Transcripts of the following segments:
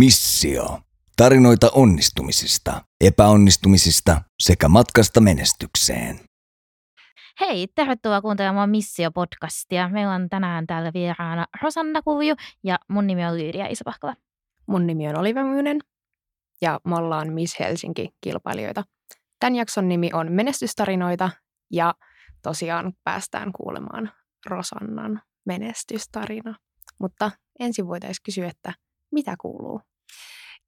Missio. Tarinoita onnistumisista, epäonnistumisista sekä matkasta menestykseen. Hei, tervetuloa kuuntelemaan Missio-podcastia. Meillä on tänään täällä vieraana Rosanna Kulju ja mun nimi on Lyydia Isopahkola. Mun nimi on Oliver Myynen ja me ollaan Miss Helsinki-kilpailijoita. Tämän jakson nimi on Menestystarinoita ja tosiaan päästään kuulemaan Rosannan menestystarina. Mutta ensin voitaisiin kysyä, että mitä kuuluu?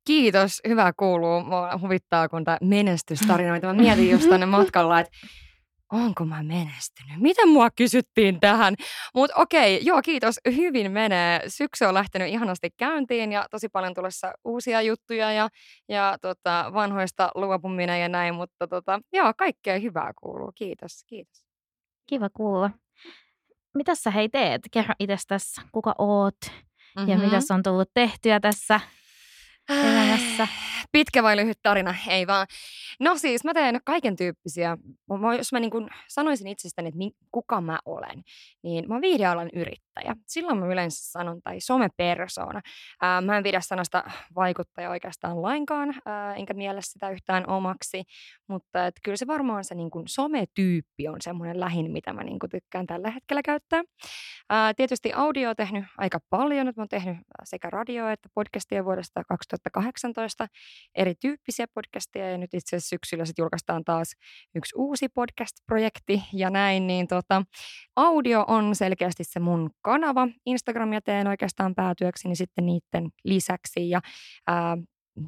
Kiitos, hyvä kuuluu. Mua huvittaa, kun tämä menestystarinoita. Mä mietin just tänne matkalla, että onko mä menestynyt? Miten mua kysyttiin tähän? Mutta okei, joo kiitos, hyvin menee. Syksy on lähtenyt ihanasti käyntiin ja tosi paljon tulossa uusia juttuja ja, ja tota, vanhoista luopuminen ja näin, mutta tota, joo, kaikkea hyvää kuuluu. Kiitos, kiitos. Kiva kuulla. Mitä sä hei teet? Kerro itsestäsi, kuka oot mm-hmm. ja mitä on tullut tehtyä tässä elämässä? Pitkä vai lyhyt tarina? Ei vaan. No siis mä teen kaiken tyyppisiä. Mä, jos mä niin kuin sanoisin itsestäni, että kuka mä olen, niin mä oon viihdealan yrittäjä. Silloin mä yleensä sanon, tai somepersona. Ää, mä en pidä sanasta vaikuttaja oikeastaan lainkaan, ää, enkä miele sitä yhtään omaksi. Mutta et kyllä se varmaan se niin kuin sometyyppi on semmoinen lähin, mitä mä niin kuin tykkään tällä hetkellä käyttää. Ää, tietysti audio on tehnyt aika paljon. Mä oon tehnyt sekä radio- että podcastia vuodesta 2018 erityyppisiä podcasteja ja nyt itse asiassa syksyllä sitten julkaistaan taas yksi uusi podcast-projekti ja näin, niin tota, audio on selkeästi se mun kanava. Instagramia teen oikeastaan päätyökseni sitten niiden lisäksi ja ää,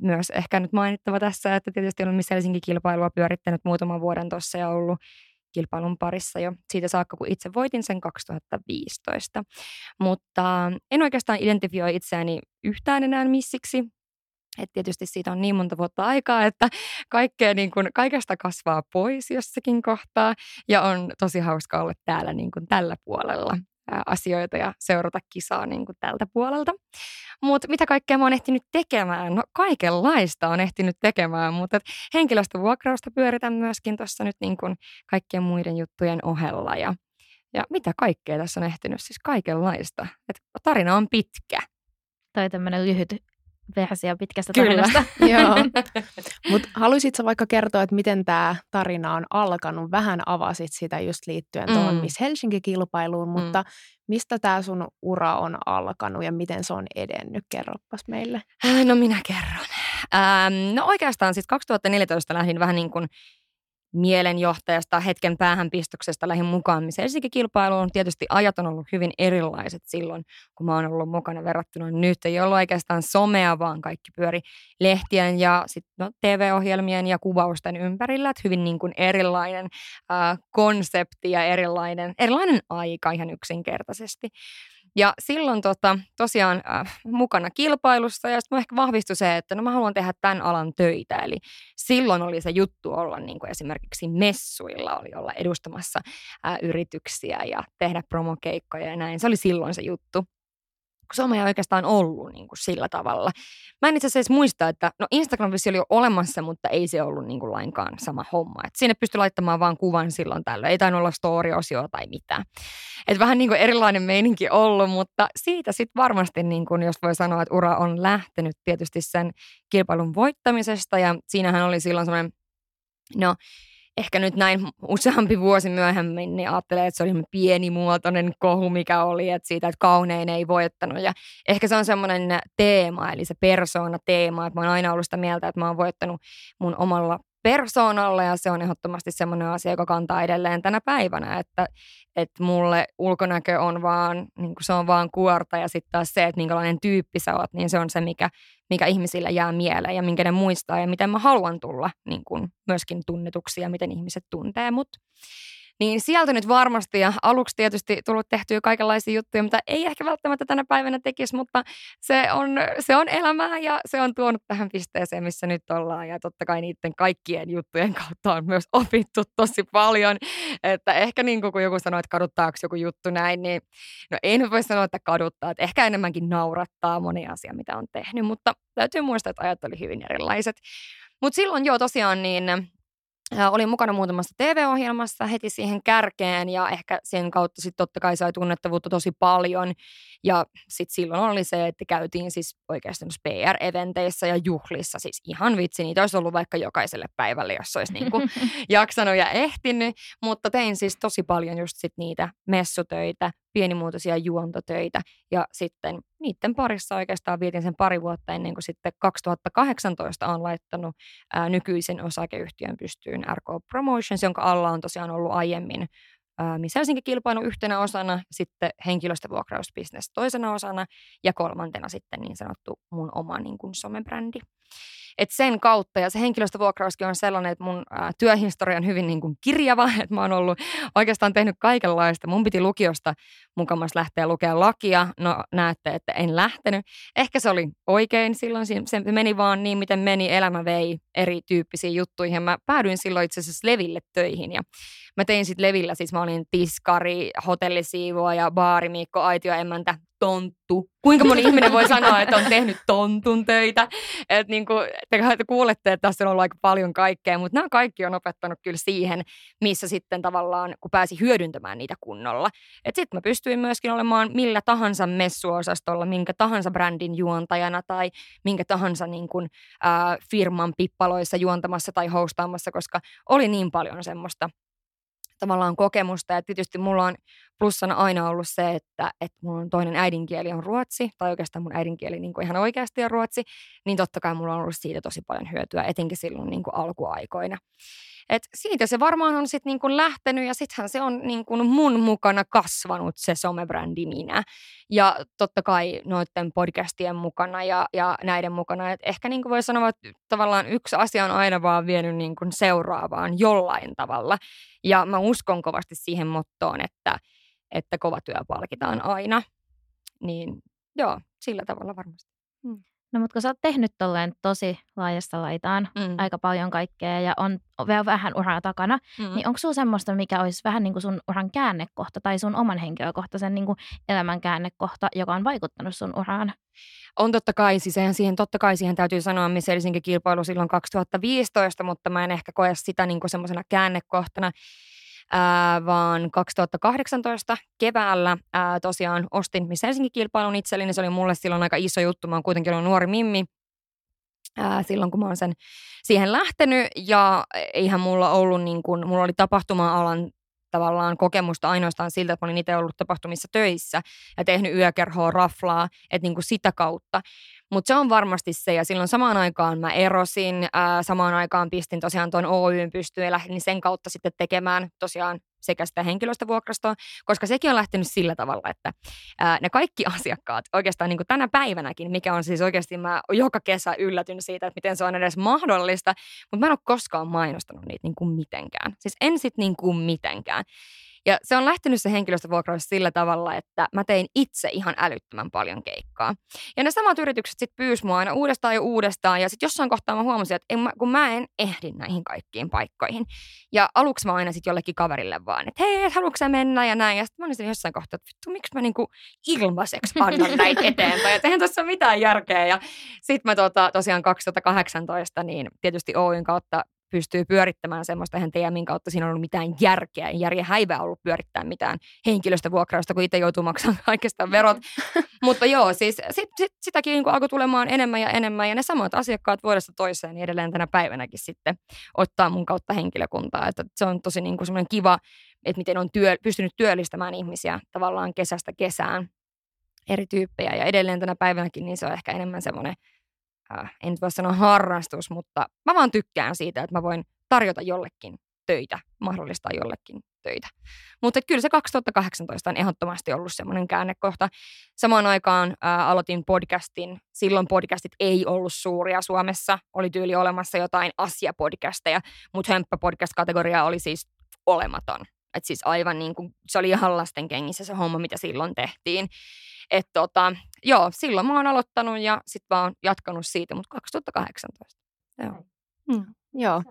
myös ehkä nyt mainittava tässä, että tietysti olen Miss Helsinki-kilpailua pyörittänyt muutaman vuoden tuossa ja ollut kilpailun parissa jo siitä saakka, kun itse voitin sen 2015. Mutta en oikeastaan identifioi itseäni yhtään enää missiksi. Et tietysti siitä on niin monta vuotta aikaa, että kaikkea, niin kuin, kaikesta kasvaa pois jossakin kohtaa. Ja on tosi hauska olla täällä niin kuin tällä puolella asioita ja seurata kisaa niin kuin tältä puolelta. Mutta mitä kaikkea mä oon ehtinyt tekemään? No kaikenlaista on ehtinyt tekemään, mutta henkilöstövuokrausta pyöritän myöskin tuossa nyt niin kuin kaikkien muiden juttujen ohella. Ja, ja mitä kaikkea tässä on ehtinyt? Siis kaikenlaista. Et tarina on pitkä. Tai tämmöinen lyhyt versio pitkästä tarinasta. Joo. Mutta haluaisitko vaikka kertoa, että miten tämä tarina on alkanut? Vähän avasit sitä just liittyen mm. tuohon Miss Helsinki-kilpailuun, mm. mutta mm. mistä tämä sun ura on alkanut ja miten se on edennyt? Kerropas meille. No minä kerron. Ähm, no oikeastaan siis 2014 lähdin vähän niin kuin mielenjohtajasta, hetken päähän pistoksesta lähin mukaan. Helsinki-kilpailuun tietysti ajat on ollut hyvin erilaiset silloin, kun mä oon ollut mukana verrattuna nyt. Ei ollut oikeastaan somea, vaan kaikki pyöri lehtien ja sit, no, TV-ohjelmien ja kuvausten ympärillä. Että hyvin niin kuin erilainen äh, konsepti ja erilainen, erilainen aika ihan yksinkertaisesti. Ja silloin tota, tosiaan äh, mukana kilpailussa ja sitten ehkä vahvistui se, että no mä haluan tehdä tämän alan töitä. Eli silloin oli se juttu olla niin kuin esimerkiksi messuilla, oli olla edustamassa äh, yrityksiä ja tehdä promokeikkoja ja näin. Se oli silloin se juttu some ei oikeastaan ollut niin kuin sillä tavalla. Mä en itse asiassa muista, että no Instagram oli jo olemassa, mutta ei se ollut niin kuin lainkaan sama homma. Et sinne pystyi laittamaan vaan kuvan silloin tällöin. Ei tainnut olla story-osio tai mitään. Et vähän niin kuin erilainen meininki ollut, mutta siitä sitten varmasti, niin kuin, jos voi sanoa, että ura on lähtenyt tietysti sen kilpailun voittamisesta. Ja siinähän oli silloin semmoinen, no ehkä nyt näin useampi vuosi myöhemmin, niin ajattelee, että se oli pienimuotoinen kohu, mikä oli, että siitä, että kaunein ei voittanut. Ja ehkä se on semmoinen teema, eli se persoona-teema, että mä oon aina ollut sitä mieltä, että mä oon voittanut mun omalla persoonalla ja se on ehdottomasti semmoinen asia, joka kantaa edelleen tänä päivänä, että, että mulle ulkonäkö on vaan, niin se on vaan kuorta ja sitten taas se, että minkälainen tyyppi sä oot, niin se on se, mikä, mikä ihmisillä jää mieleen ja minkä ne muistaa ja miten mä haluan tulla niin myöskin tunnetuksi ja miten ihmiset tuntee mut. Niin sieltä nyt varmasti ja aluksi tietysti tullut tehtyä kaikenlaisia juttuja, mitä ei ehkä välttämättä tänä päivänä tekisi, mutta se on, se on elämää ja se on tuonut tähän pisteeseen, missä nyt ollaan. Ja totta kai niiden kaikkien juttujen kautta on myös opittu tosi paljon. Että ehkä niin kuin kun joku sanoo, että kaduttaako joku juttu näin, niin no ei nyt voi sanoa, että kaduttaa. Että ehkä enemmänkin naurattaa moni asia, mitä on tehnyt, mutta täytyy muistaa, että ajat oli hyvin erilaiset. Mutta silloin joo tosiaan niin olin mukana muutamassa TV-ohjelmassa heti siihen kärkeen ja ehkä sen kautta sitten totta kai sai tunnettavuutta tosi paljon. Ja sitten silloin oli se, että käytiin siis oikeasti PR-eventeissä ja juhlissa. Siis ihan vitsi, niitä olisi ollut vaikka jokaiselle päivälle, jos olisi niin kuin jaksanut ja ehtinyt. Mutta tein siis tosi paljon just sit niitä messutöitä, pienimuotoisia juontotöitä ja sitten niiden parissa oikeastaan vietin sen pari vuotta ennen kuin sitten 2018 on laittanut ää, nykyisen osakeyhtiön pystyyn RK Promotions, jonka alla on tosiaan ollut aiemmin Miss Helsinki-kilpailu yhtenä osana, sitten henkilöstövuokrausbisnes toisena osana ja kolmantena sitten niin sanottu mun oma niin kuin somebrändi. Et sen kautta, ja se henkilöstövuokrauskin on sellainen, että mun ää, työhistoria on hyvin niin kuin kirjava, että mä oon ollut oikeastaan tehnyt kaikenlaista. Mun piti lukiosta mukamas lähteä lukemaan lakia. No näette, että en lähtenyt. Ehkä se oli oikein silloin, se meni vaan niin, miten meni. Elämä vei erityyppisiin juttuihin. Mä päädyin silloin itse asiassa Leville töihin ja mä tein sitten Levillä, siis mä olin tiskari, hotellisiivoa ja baarimikko, aitioemäntä, tonttu. Kuinka moni ihminen voi sanoa, että on tehnyt tontun töitä? Et niin kuin, te kuulette, että tässä on ollut aika paljon kaikkea, mutta nämä kaikki on opettanut kyllä siihen, missä sitten tavallaan, kun pääsi hyödyntämään niitä kunnolla. Sitten mä pystyin myöskin olemaan millä tahansa messuosastolla, minkä tahansa brändin juontajana tai minkä tahansa niin kuin, äh, firman pippaloissa juontamassa tai hostaamassa, koska oli niin paljon semmoista tavallaan kokemusta. Ja tietysti mulla on plussana aina ollut se, että, että mulla on toinen äidinkieli on ruotsi, tai oikeastaan mun äidinkieli niin kuin ihan oikeasti on ruotsi, niin totta kai mulla on ollut siitä tosi paljon hyötyä, etenkin silloin niin kuin alkuaikoina. Et siitä se varmaan on sitten niinku lähtenyt ja sittenhän se on niinku mun mukana kasvanut se somebrändi minä. Ja totta kai noiden podcastien mukana ja, ja näiden mukana. Et ehkä niinku voi sanoa, että tavallaan yksi asia on aina vaan vienyt niinku seuraavaan jollain tavalla. Ja mä uskon kovasti siihen mottoon, että, että kova työ palkitaan aina. Niin joo, sillä tavalla varmasti. Hmm. No mutta kun sä oot tehnyt tolleen tosi laajasta laitaan mm. aika paljon kaikkea ja on vielä vähän uraa takana, mm. niin onko sulla semmoista, mikä olisi vähän niin kuin sun uran käännekohta tai sun oman henkilökohtaisen niin kuin elämän käännekohta, joka on vaikuttanut sun uraan? On totta kai, siis siihen, totta kai siihen täytyy sanoa, missä Helsinki kilpailu silloin 2015, mutta mä en ehkä koe sitä niin semmoisena käännekohtana vaan 2018 keväällä ää, tosiaan ostin Miss Helsinki-kilpailun itselleni. Se oli mulle silloin aika iso juttu. Mä oon kuitenkin ollut nuori mimmi ää, silloin, kun mä oon sen siihen lähtenyt. Ja eihän mulla ollut, niin kun, mulla oli tapahtuma-alan tavallaan kokemusta ainoastaan siltä, että mä olin itse ollut tapahtumissa töissä ja tehnyt yökerhoa, raflaa, että niin kuin sitä kautta. Mutta se on varmasti se, ja silloin samaan aikaan mä erosin, ää, samaan aikaan pistin tosiaan tuon Oyn pystyyn ja lähdin sen kautta sitten tekemään tosiaan sekä sitä henkilöstövuokrastoa, koska sekin on lähtenyt sillä tavalla, että ää, ne kaikki asiakkaat oikeastaan niin kuin tänä päivänäkin, mikä on siis oikeasti mä joka kesä yllätyn siitä, että miten se on edes mahdollista, mutta mä en ole koskaan mainostanut niitä niin kuin mitenkään. Siis en sit niin kuin mitenkään. Ja se on lähtenyt se henkilöstövuokraus sillä tavalla, että mä tein itse ihan älyttömän paljon keikkaa. Ja ne samat yritykset sitten pyysi mua aina uudestaan ja uudestaan. Ja sitten jossain kohtaa mä huomasin, että en mä, kun mä en ehdi näihin kaikkiin paikkoihin. Ja aluksi mä aina sitten jollekin kaverille vaan, että hei, haluatko sä mennä ja näin. Ja sitten mä olin jossain kohtaa, että vittu, miksi mä niinku ilmaiseksi annan näitä eteenpäin. Että eihän tuossa mitään järkeä. Ja sitten mä tota, tosiaan 2018 niin tietysti Oyn kautta pystyy pyörittämään semmoista, eihän TMin kautta siinä on ollut mitään järkeä. Järjen häivää ollut pyörittää mitään henkilöstövuokrausta, kun itse joutuu maksamaan kaikesta verot. Mutta joo, siis sit, sit, sitäkin niin alkoi tulemaan enemmän ja enemmän, ja ne samat asiakkaat vuodesta toiseen niin edelleen tänä päivänäkin sitten ottaa mun kautta henkilökuntaa. Että se on tosi niin kuin semmoinen kiva, että miten on työ, pystynyt työllistämään ihmisiä tavallaan kesästä kesään eri tyyppejä. Ja edelleen tänä päivänäkin niin se on ehkä enemmän semmoinen äh, en nyt voi sanoa harrastus, mutta mä vaan tykkään siitä, että mä voin tarjota jollekin töitä, mahdollistaa jollekin töitä. Mutta kyllä se 2018 on ehdottomasti ollut semmoinen käännekohta. Samaan aikaan ää, aloitin podcastin. Silloin podcastit ei ollut suuria Suomessa. Oli tyyli olemassa jotain asiapodcasteja, mutta hömppä-podcast-kategoria oli siis olematon. Et siis aivan niin kuin, se oli ihan lasten kengissä se homma, mitä silloin tehtiin. Et tota, joo, silloin mä oon aloittanut ja sitten mä oon jatkanut siitä, mutta 2018. Joo. Hmm. Joo.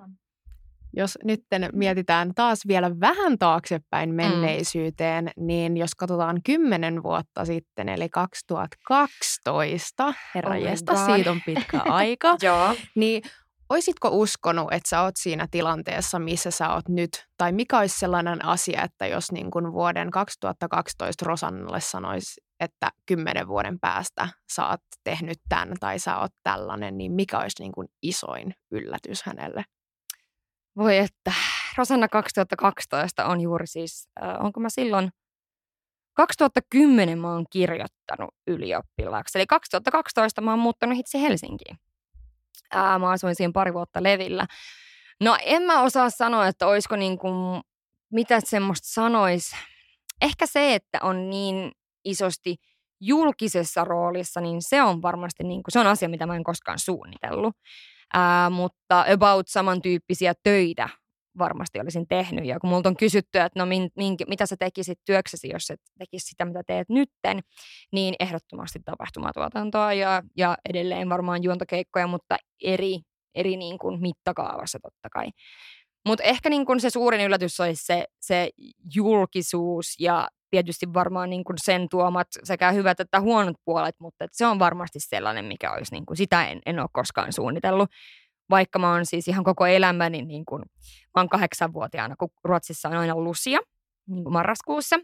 Jos nyt mietitään taas vielä vähän taaksepäin mm. menneisyyteen, mm. niin jos katsotaan kymmenen vuotta sitten, eli 2012, herra oh siitä on pitkä aika, Joo. niin Oisitko uskonut, että sä oot siinä tilanteessa, missä sä oot nyt? Tai mikä olisi sellainen asia, että jos niin kuin vuoden 2012 Rosannalle sanoisi, että kymmenen vuoden päästä sä oot tehnyt tämän tai sä oot tällainen, niin mikä olisi niin kuin isoin yllätys hänelle? Voi että, Rosanna 2012 on juuri siis, äh, onko mä silloin, 2010 mä oon kirjoittanut ylioppilaaksi, eli 2012 mä oon muuttanut itse Helsinkiin. Ää, mä asuin siinä pari vuotta levillä. No en mä osaa sanoa, että olisiko niin kuin, mitä semmoista sanois. Ehkä se, että on niin isosti julkisessa roolissa, niin se on varmasti niin kuin, se on asia, mitä mä en koskaan suunnitellut. Ää, mutta about samantyyppisiä töitä varmasti olisin tehnyt. Ja kun multa on kysytty, että no min, min, mitä sä tekisit työksesi, jos et tekisi sitä, mitä teet nytten, niin ehdottomasti tapahtumatuotantoa ja, ja edelleen varmaan juontokeikkoja, mutta eri, eri niin kuin mittakaavassa totta kai. Mutta ehkä niin kuin se suurin yllätys olisi se, se julkisuus ja tietysti varmaan niin kuin sen tuomat sekä hyvät että huonot puolet, mutta se on varmasti sellainen, mikä olisi, niin kuin, sitä en, en ole koskaan suunnitellut vaikka mä oon siis ihan koko elämäni, niin kuin, mä oon kahdeksanvuotiaana, kun Ruotsissa on aina lusia niin kuin marraskuussa.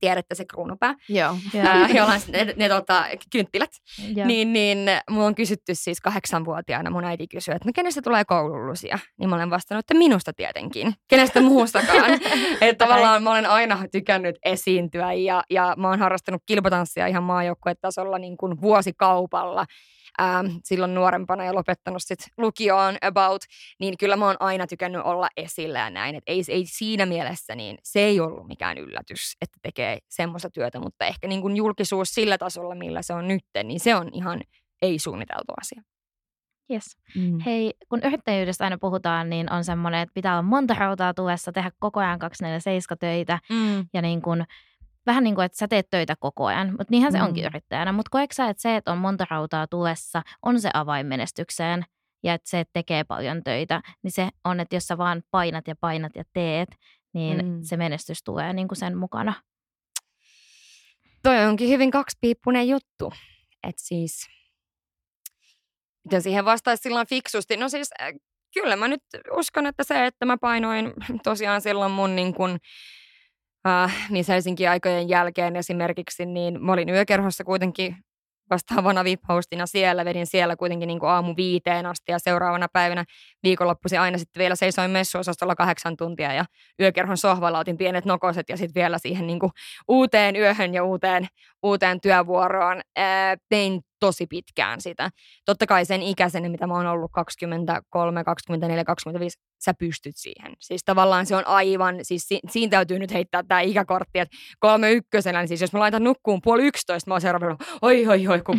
Tiedätte se kruunupää, Joo. Ää, jolla on ne, ne tota, kynttilät. Niin, niin mulla on kysytty siis kahdeksanvuotiaana, mun äiti kysyy, että no kenestä tulee koululusia? Niin mä olen vastannut, että minusta tietenkin. Kenestä muustakaan. että tavallaan mä olen aina tykännyt esiintyä ja, ja mä oon harrastanut kilpatanssia ihan maajoukkuetasolla niin kuin vuosikaupalla ähm, silloin nuorempana ja lopettanut sit lukioon about, niin kyllä mä oon aina tykännyt olla esillä ja näin. Et ei, ei siinä mielessä, niin se ei ollut mikään yllätys, että tekee semmoista työtä, mutta ehkä niin kuin julkisuus sillä tasolla, millä se on nyt, niin se on ihan ei-suunniteltu asia. Yes. Mm. Hei, kun yrittäjyydestä aina puhutaan, niin on semmoinen, että pitää olla monta rautaa tulessa, tehdä koko ajan 247 töitä mm. ja niin kuin vähän niin kuin, että sä teet töitä koko ajan, mutta niinhän se mm. onkin yrittäjänä. Mutta koetko sä, että se, että on monta rautaa tulessa, on se avain menestykseen ja että se, että tekee paljon töitä, niin se on, että jos sä vaan painat ja painat ja teet, niin mm. se menestys tulee niin kuin sen mukana. Toi onkin hyvin kaksipiippunen juttu. Että siis, miten siihen vastaisi silloin fiksusti? No siis, äh, kyllä mä nyt uskon, että se, että mä painoin tosiaan silloin mun niin kuin, äh, niin Helsinki aikojen jälkeen esimerkiksi, niin mä olin yökerhossa kuitenkin vastaavana vip siellä, vedin siellä kuitenkin niin kuin aamu viiteen asti ja seuraavana päivänä viikonloppuisin aina sitten vielä seisoin messuosastolla kahdeksan tuntia ja yökerhon sohvalla otin pienet nokoset ja sitten vielä siihen niin kuin uuteen yöhön ja uuteen, uuteen työvuoroon ää, tein tosi pitkään sitä. Totta kai sen ikäisenä, mitä mä oon ollut 23, 24, 25, sä pystyt siihen. Siis tavallaan se on aivan, siis si- siinä täytyy nyt heittää tämä ikäkortti, että kolme ykkösenä, niin siis jos mä laitan nukkuun puoli yksitoista, mä oon seuraavana, oi, oi, oi, kun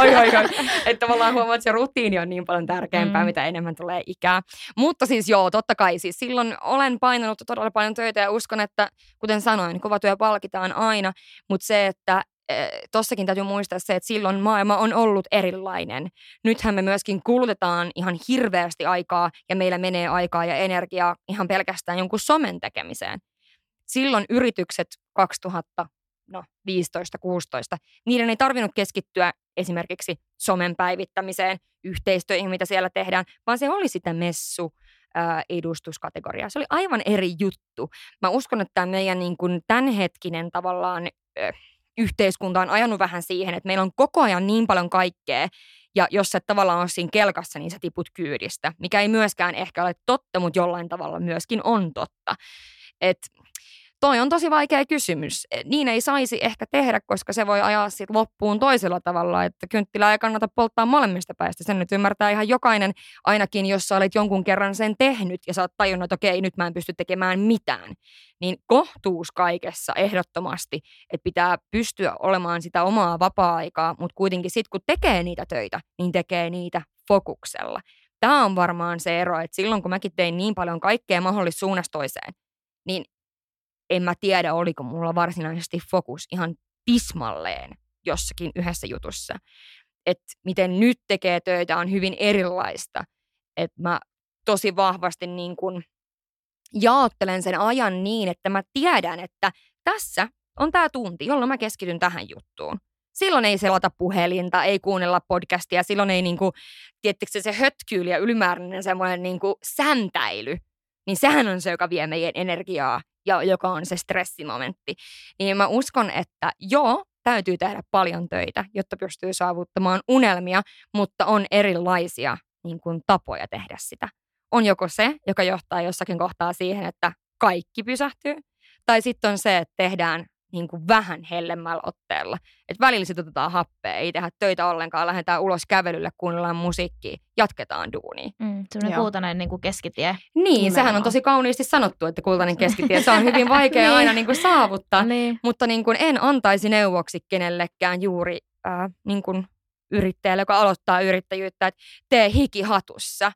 oi, oi, oi. että tavallaan huomaa, että se rutiini on niin paljon tärkeämpää, mm. mitä enemmän tulee ikää. Mutta siis joo, totta kai, siis silloin olen painanut todella paljon töitä ja uskon, että kuten sanoin, kova työ palkitaan aina, mutta se, että tossakin täytyy muistaa se, että silloin maailma on ollut erilainen. Nythän me myöskin kulutetaan ihan hirveästi aikaa ja meillä menee aikaa ja energiaa ihan pelkästään jonkun somen tekemiseen. Silloin yritykset 2000 no 15-16, niiden ei tarvinnut keskittyä esimerkiksi somen päivittämiseen, yhteistyöihin, mitä siellä tehdään, vaan se oli sitä messu, edustuskategoriaa. Se oli aivan eri juttu. Mä uskon, että tämä meidän niin kuin tämänhetkinen tavallaan yhteiskunta on ajanut vähän siihen, että meillä on koko ajan niin paljon kaikkea, ja jos sä tavallaan on siinä kelkassa, niin sä tiput kyydistä, mikä ei myöskään ehkä ole totta, mutta jollain tavalla myöskin on totta. Et Toi on tosi vaikea kysymys. E, niin ei saisi ehkä tehdä, koska se voi ajaa sit loppuun toisella tavalla, että kynttilä ei kannata polttaa molemmista päistä. Sen nyt ymmärtää ihan jokainen, ainakin jos sä olet jonkun kerran sen tehnyt ja sä oot tajunnut, että okei, nyt mä en pysty tekemään mitään. Niin kohtuus kaikessa ehdottomasti, että pitää pystyä olemaan sitä omaa vapaa-aikaa, mutta kuitenkin sitten kun tekee niitä töitä, niin tekee niitä fokuksella. Tämä on varmaan se ero, että silloin kun mäkin tein niin paljon kaikkea mahdollista suunnasta toiseen, niin en mä tiedä, oliko mulla varsinaisesti fokus ihan tismalleen jossakin yhdessä jutussa. Että miten nyt tekee töitä on hyvin erilaista. Että mä tosi vahvasti niin kun jaottelen sen ajan niin, että mä tiedän, että tässä on tämä tunti, jolloin mä keskityn tähän juttuun. Silloin ei selata puhelinta, ei kuunnella podcastia, silloin ei niinku, tiettikö se hötkyyli ja ylimääräinen semmoinen niinku säntäily, niin sehän on se, joka vie meidän energiaa ja joka on se stressimomentti. Niin mä uskon, että joo, täytyy tehdä paljon töitä, jotta pystyy saavuttamaan unelmia, mutta on erilaisia niin kuin, tapoja tehdä sitä. On joko se, joka johtaa jossakin kohtaa siihen, että kaikki pysähtyy, tai sitten on se, että tehdään niin kuin vähän hellemmällä otteella. Et välillä sitten otetaan happea, ei tehdä töitä ollenkaan, lähdetään ulos kävelylle, kuunnellaan musiikkia, jatketaan duunia. Mm, semmoinen kultainen niin kuin keskitie. Niin, Nimenomaan. sehän on tosi kauniisti sanottu, että kultainen keskitie. Se on hyvin vaikea niin. aina niin kuin saavuttaa, niin. mutta niin kuin en antaisi neuvoksi kenellekään juuri äh, niin kuin yrittäjälle, joka aloittaa yrittäjyyttä, että tee hikihatussa.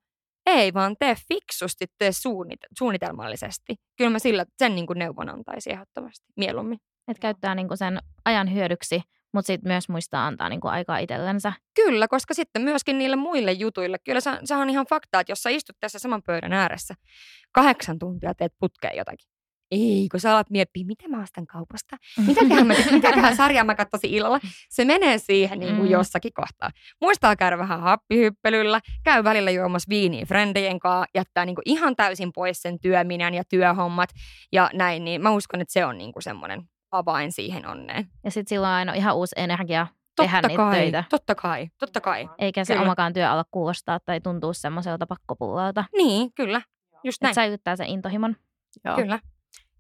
Ei, vaan tee fiksusti, tee suunnit- suunnitelmallisesti. Kyllä mä sillä sen niin kuin neuvon antaisin ehdottomasti mieluummin. Että käyttää niinku sen ajan hyödyksi, mutta sitten myös muistaa antaa niinku aikaa itsellensä. Kyllä, koska sitten myöskin niille muille jutuille, kyllä se, se on ihan fakta, että jos sä istut tässä saman pöydän ääressä kahdeksan tuntia teet putkeen jotakin, ei, kun sä alat miettiä, mitä mä ostan kaupasta, mitäköhän, mä, mitäköhän sarjaa mä katsoisin illalla. Se menee siihen niin kuin mm. jossakin kohtaa. Muistaa käydä vähän happihyppelyllä, käy välillä juomassa viiniä frendejen kanssa, jättää niin kuin ihan täysin pois sen työminän ja työhommat ja näin. Niin mä uskon, että se on niin kuin semmoinen avain siihen onneen. Ja sitten silloin aina ihan uusi energia tehdä totta niitä kai, töitä. Totta kai, totta kai. Eikä se kyllä. omakaan työ ala kuulostaa tai tuntuu semmoiselta pakkopullalta. Niin, kyllä. Just näin. Et säilyttää sen intohimon. Joo. Kyllä.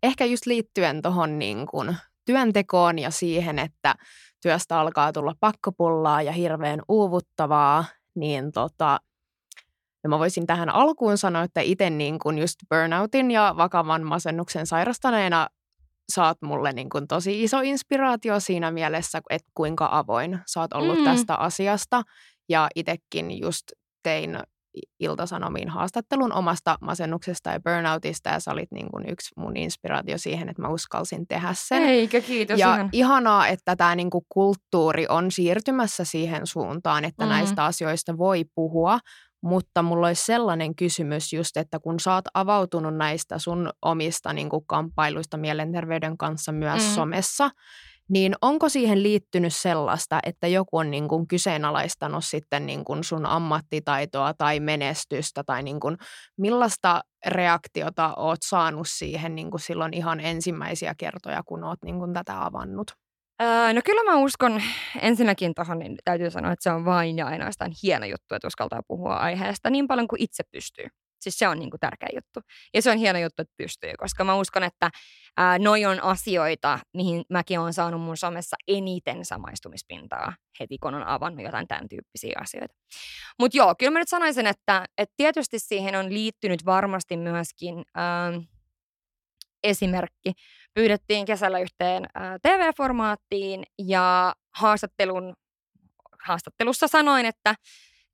Ehkä just liittyen tuohon niin kun työntekoon ja siihen, että työstä alkaa tulla pakkopullaa ja hirveän uuvuttavaa, niin tota, ja mä voisin tähän alkuun sanoa, että itse niin kun just burnoutin ja vakavan masennuksen sairastaneena saat mulle niin kuin tosi iso inspiraatio siinä mielessä, että kuinka avoin sä oot ollut mm. tästä asiasta. Ja itsekin just tein Iltasanomiin haastattelun omasta masennuksesta ja burnoutista ja sä olit niin kuin yksi mun inspiraatio siihen, että mä uskalsin tehdä sen. Eikä, kiitos. Ja ihan. ihanaa, että tämä niin kuin kulttuuri on siirtymässä siihen suuntaan, että mm. näistä asioista voi puhua, mutta mulla olisi sellainen kysymys just, että kun sä oot avautunut näistä sun omista niin kuin kamppailuista mielenterveyden kanssa myös mm. somessa, niin onko siihen liittynyt sellaista, että joku on niin kuin kyseenalaistanut sitten niin kuin sun ammattitaitoa tai menestystä tai niin kuin millaista reaktiota oot saanut siihen niin kuin silloin ihan ensimmäisiä kertoja, kun oot niin kuin tätä avannut? Öö, no kyllä mä uskon ensinnäkin tuohon, niin täytyy sanoa, että se on vain ja ainoastaan hieno juttu, että uskaltaa puhua aiheesta niin paljon kuin itse pystyy. Siis se on niin kuin tärkeä juttu. Ja se on hieno juttu, että pystyy, koska mä uskon, että ää, noi on asioita, mihin mäkin olen saanut mun somessa eniten samaistumispintaa heti, kun on avannut jotain tämän tyyppisiä asioita. Mutta joo, kyllä mä nyt sanoisin, että, että tietysti siihen on liittynyt varmasti myöskin ää, esimerkki. Pyydettiin kesällä yhteen TV-formaattiin ja haastattelun, haastattelussa sanoin, että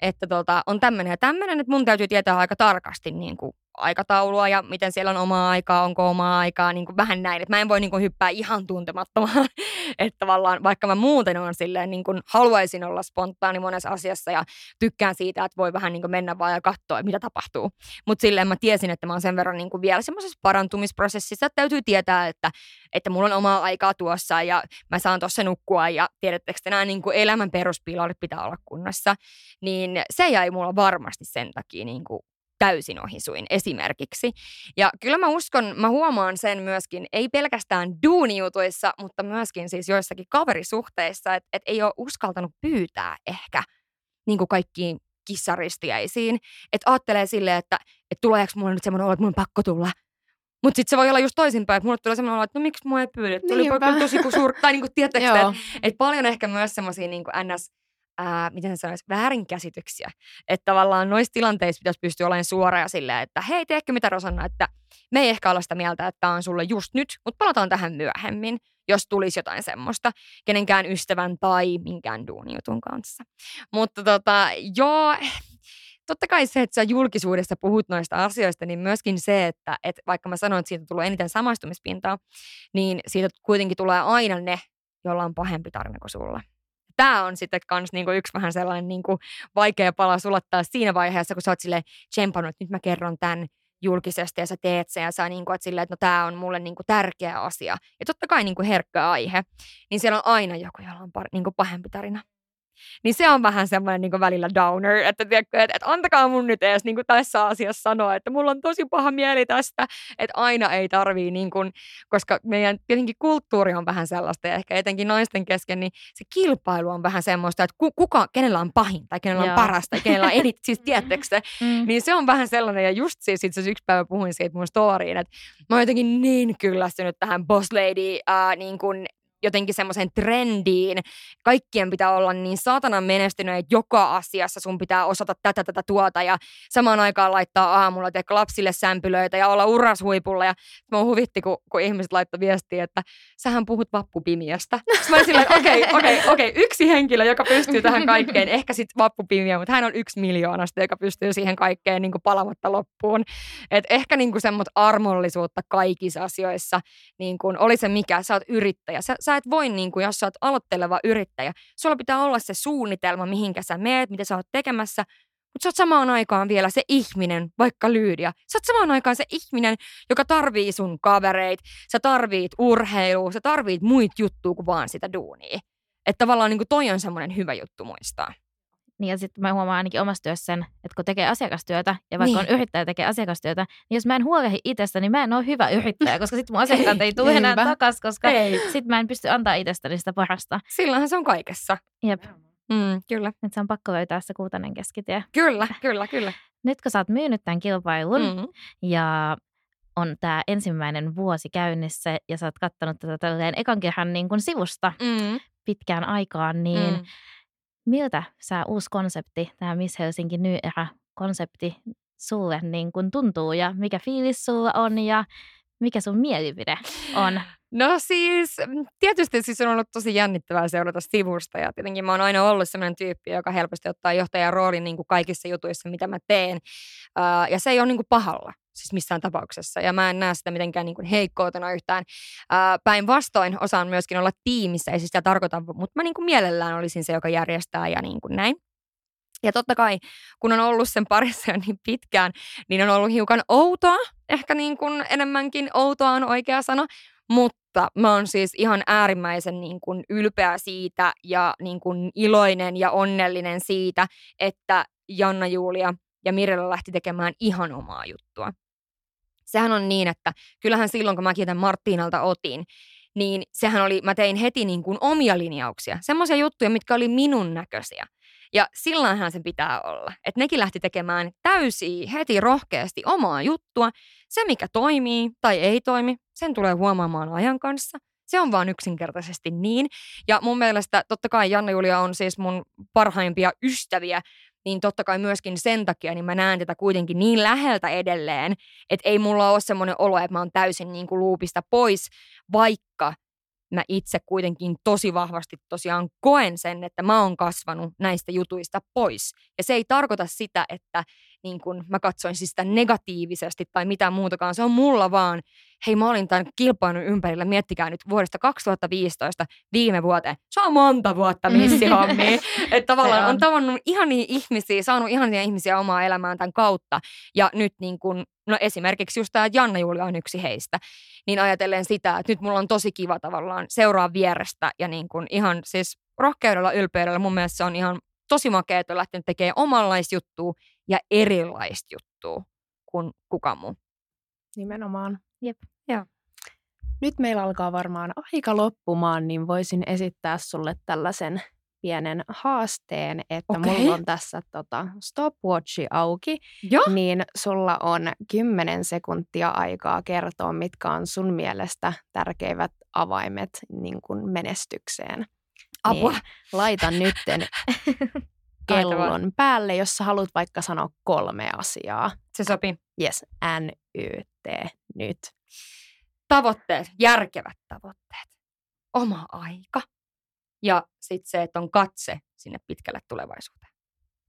että tota, on tämmöinen ja tämmöinen, että mun täytyy tietää aika tarkasti niin kuin aikataulua ja miten siellä on omaa aikaa, onko omaa aikaa, niin kuin vähän näin. Että mä en voi niin kuin hyppää ihan tuntemattomaan, että tavallaan vaikka mä muuten on silleen, niin kuin haluaisin olla spontaani monessa asiassa ja tykkään siitä, että voi vähän niin kuin mennä vaan ja katsoa, mitä tapahtuu. Mutta silleen mä tiesin, että mä oon sen verran niin kuin vielä semmoisessa parantumisprosessissa, että täytyy tietää, että, että mulla on omaa aikaa tuossa ja mä saan tuossa nukkua ja tiedättekö nämä niin kuin elämän peruspilarit pitää olla kunnossa. Niin se jäi mulla varmasti sen takia niin kuin täysin ohisuin esimerkiksi. Ja kyllä mä uskon, mä huomaan sen myöskin, ei pelkästään duunijutuissa, mutta myöskin siis joissakin kaverisuhteissa, että et ei ole uskaltanut pyytää ehkä niin kuin kaikkiin kissaristiäisiin. Että ajattelee silleen, että, että tuleeko mulle nyt semmoinen olo, että mun on pakko tulla. Mutta sitten se voi olla just toisinpäin, että mulle tulee semmoinen olo, että no miksi mua ei pyydetty. Oli tosi kuin tai niin kuin, että, että paljon ehkä myös semmoisia niin ns ää, miten se sanoisi, väärinkäsityksiä. Että tavallaan noissa tilanteissa pitäisi pystyä olemaan suora ja silleen, että hei, teekö mitä Rosanna, että me ei ehkä olla sitä mieltä, että tämä on sulle just nyt, mutta palataan tähän myöhemmin, jos tulisi jotain semmoista kenenkään ystävän tai minkään duunijutun kanssa. Mutta tota, joo, totta kai se, että sä julkisuudessa puhut noista asioista, niin myöskin se, että, että vaikka mä sanoin, että siitä tulee eniten samaistumispintaa, niin siitä kuitenkin tulee aina ne, jolla on pahempi tarina kuin sulla tämä on sitten kans niinku yksi vähän sellainen niinku vaikea pala sulattaa siinä vaiheessa, kun sä oot silleen tsempannut, että nyt mä kerron tämän julkisesti ja sä teet sen ja sä niin kuin, että, silleen, että no tämä on mulle niin kuin tärkeä asia. Ja totta kai niin kuin herkkä aihe, niin siellä on aina joku, jolla on par, niin kuin pahempi tarina. Niin se on vähän semmoinen niin välillä downer, että, tiedätkö, että, että antakaa mun nyt edes niin kuin tässä asiassa sanoa, että mulla on tosi paha mieli tästä, että aina ei tarvii, niin kuin, koska meidän tietenkin kulttuuri on vähän sellaista ja ehkä etenkin naisten kesken, niin se kilpailu on vähän semmoista, että kuka, kenellä on pahin tai kenellä Joo. on parasta tai kenellä on edit, siis tiedättekö se, mm. niin se on vähän sellainen ja just siis itse yksi päivä puhuin siitä mun storyin, että mä oon jotenkin niin kyllästynyt tähän boss lady äh, niin kuin jotenkin semmoiseen trendiin. Kaikkien pitää olla niin saatanan menestynyt, että joka asiassa sun pitää osata tätä, tätä, tuota ja samaan aikaan laittaa aamulla teekö lapsille sämpylöitä ja olla urashuipulla. Ja mä huvitti, kun, kun ihmiset laittoi viestiä, että sähän puhut vappupimiästä. Sitten mä että okei, okay, okei, okay, okei, okay, yksi henkilö, joka pystyy tähän kaikkeen, ehkä sitten vappupimiä, mutta hän on yksi miljoonasta, joka pystyy siihen kaikkeen niin kuin palamatta loppuun. Et ehkä niin kuin semmoista armollisuutta kaikissa asioissa, niin kuin oli se mikä, sä oot yrittäjä, sä, sä et voi, niin kuin, jos sä oot aloitteleva yrittäjä, sulla pitää olla se suunnitelma, mihinkä sä meet, mitä sä oot tekemässä, mutta sä oot samaan aikaan vielä se ihminen, vaikka Lyydia. Sä oot samaan aikaan se ihminen, joka tarvii sun kavereit, sä tarvit urheilua, sä tarvit muit juttuja kuin vaan sitä duunia. Että tavallaan niin kuin toi on semmoinen hyvä juttu muistaa. Niin ja sitten mä huomaan ainakin omassa työssä sen, että kun tekee asiakastyötä ja vaikka niin. on yrittäjä tekee asiakastyötä, niin jos mä en huolehdi itsestä, niin mä en ole hyvä yrittäjä, koska sitten mun asiakkaat ei tule enää takaisin, koska sitten mä en pysty antaa itsestäni sitä parasta. Silloinhan se on kaikessa. Jep. Mm, kyllä. Että se on pakko löytää se kuutainen keskitie. Kyllä, kyllä, kyllä. Nyt kun sä oot myynyt tämän kilpailun mm-hmm. ja on tämä ensimmäinen vuosi käynnissä ja sä oot kattanut tätä tälleen ekan kerran niin kuin sivusta mm-hmm. pitkään aikaan, niin mm miltä sä uusi konsepti, tämä Miss Helsinki New Era-konsepti sulle niin kun tuntuu ja mikä fiilis sulla on ja mikä sun mielipide on? No siis, mm, tietysti siis on ollut tosi jännittävää seurata sivusta ja tietenkin mä oon aina ollut sellainen tyyppi, joka helposti ottaa johtajan roolin niin kuin kaikissa jutuissa, mitä mä teen. Ja se ei ole niin kuin pahalla siis missään tapauksessa. Ja mä en näe sitä mitenkään niin kuin heikkoutena yhtään. Päinvastoin osaan myöskin olla tiimissä, ei siis sitä tarkoita, mutta mä niin kuin mielellään olisin se, joka järjestää ja niin kuin näin. Ja totta kai, kun on ollut sen parissa jo niin pitkään, niin on ollut hiukan outoa, ehkä niin kuin enemmänkin outoa on oikea sana, mutta mä oon siis ihan äärimmäisen niin kuin ylpeä siitä ja niin kuin iloinen ja onnellinen siitä, että Janna-Julia ja Mirella lähti tekemään ihan omaa juttua. Sehän on niin, että kyllähän silloin, kun mäkin tämän Marttiinalta otin, niin sehän oli, mä tein heti niin kuin omia linjauksia, semmoisia juttuja, mitkä oli minun näköisiä. Ja silloinhan se pitää olla. Että nekin lähti tekemään täysin heti rohkeasti omaa juttua. Se, mikä toimii tai ei toimi, sen tulee huomaamaan ajan kanssa. Se on vaan yksinkertaisesti niin. Ja mun mielestä totta kai Janna Julia on siis mun parhaimpia ystäviä, niin totta kai myöskin sen takia niin mä näen tätä kuitenkin niin läheltä edelleen, että ei mulla ole semmoinen olo, että mä oon täysin niin kuin luupista pois, vaikka mä itse kuitenkin tosi vahvasti tosiaan koen sen, että mä oon kasvanut näistä jutuista pois. Ja se ei tarkoita sitä, että niin kun mä katsoin siis sitä negatiivisesti tai mitään muutakaan. Se on mulla vaan, hei mä olin tämän kilpailun ympärillä, miettikää nyt vuodesta 2015 viime vuoteen. Se on monta vuotta missihommiin. että tavallaan on. on tavannut ihania ihmisiä, saanut ihania ihmisiä omaa elämään tämän kautta. Ja nyt niin kun, no esimerkiksi just tämä Janna Julia on yksi heistä. Niin ajatellen sitä, että nyt mulla on tosi kiva tavallaan seuraa vierestä ja niin kun ihan siis rohkeudella, ylpeydellä. Mun mielestä se on ihan tosi makea, että on lähtenyt tekemään omanlaista juttua ja erilaista juttua kuin kuka muu. Nimenomaan. Jep. Joo. Nyt meillä alkaa varmaan aika loppumaan, niin voisin esittää sulle tällaisen pienen haasteen, että okay. mulla on tässä tota, stopwatchi auki, jo? niin sulla on 10 sekuntia aikaa kertoa, mitkä on sun mielestä tärkeimmät avaimet niin kuin menestykseen. Apua. Niin, laita nytten kellon päälle, jos sä haluat vaikka sanoa kolme asiaa. Se sopii. Yes, NYT nyt. Tavoitteet, järkevät tavoitteet. Oma aika. Ja sitten se, että on katse sinne pitkälle tulevaisuuteen.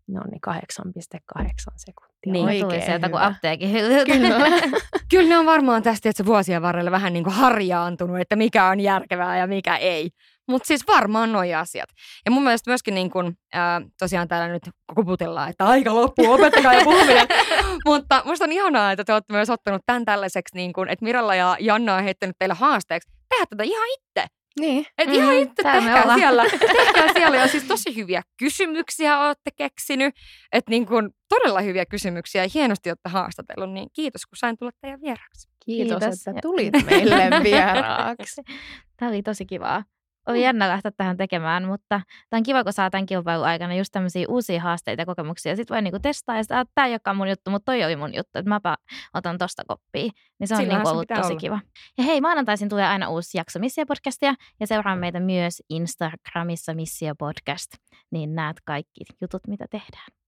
No niin, 8,8 sekuntia. Niin, Oikein tuli sieltä kuin apteekin. Kyllä. Kyllä ne on varmaan tästä, että se vuosien varrella vähän niin kuin harjaantunut, että mikä on järkevää ja mikä ei. Mutta siis varmaan nuo asiat. Ja mun mielestä myöskin niin kun, ää, tosiaan täällä nyt kuputellaan, että aika loppuu, opettakaa jo puhuminen. Mutta musta on ihanaa, että te olette myös ottanut tämän tällaiseksi, niin kun, että Miralla ja Janna on heittänyt teille haasteeksi tehdä tätä ihan itse. Niin. Et mm, ihan itse tehkää siellä, tehkää siellä. Ja siis tosi hyviä kysymyksiä olette keksinyt. Että niin kun, todella hyviä kysymyksiä ja hienosti olette haastatellut. Niin kiitos, kun sain tulla teidän vieraaksi. Kiitos, Kiitos. että tulit meille vieraaksi. Tämä oli tosi kivaa. Oli mm. jännä lähteä tähän tekemään, mutta tämä on kiva, kun saa tämän kilpailun aikana just tämmöisiä uusia haasteita ja kokemuksia. Sitten voi niinku testaa ja sitä, tämä ei olekaan mun juttu, mutta toi oli mun juttu, että mäpä otan tosta koppia. Niin se on niinku ollut tosi olla. kiva. Ja hei, maanantaisin tulee aina uusi jakso Missio-podcastia ja seuraa meitä myös Instagramissa Missio-podcast, niin näet kaikki jutut, mitä tehdään.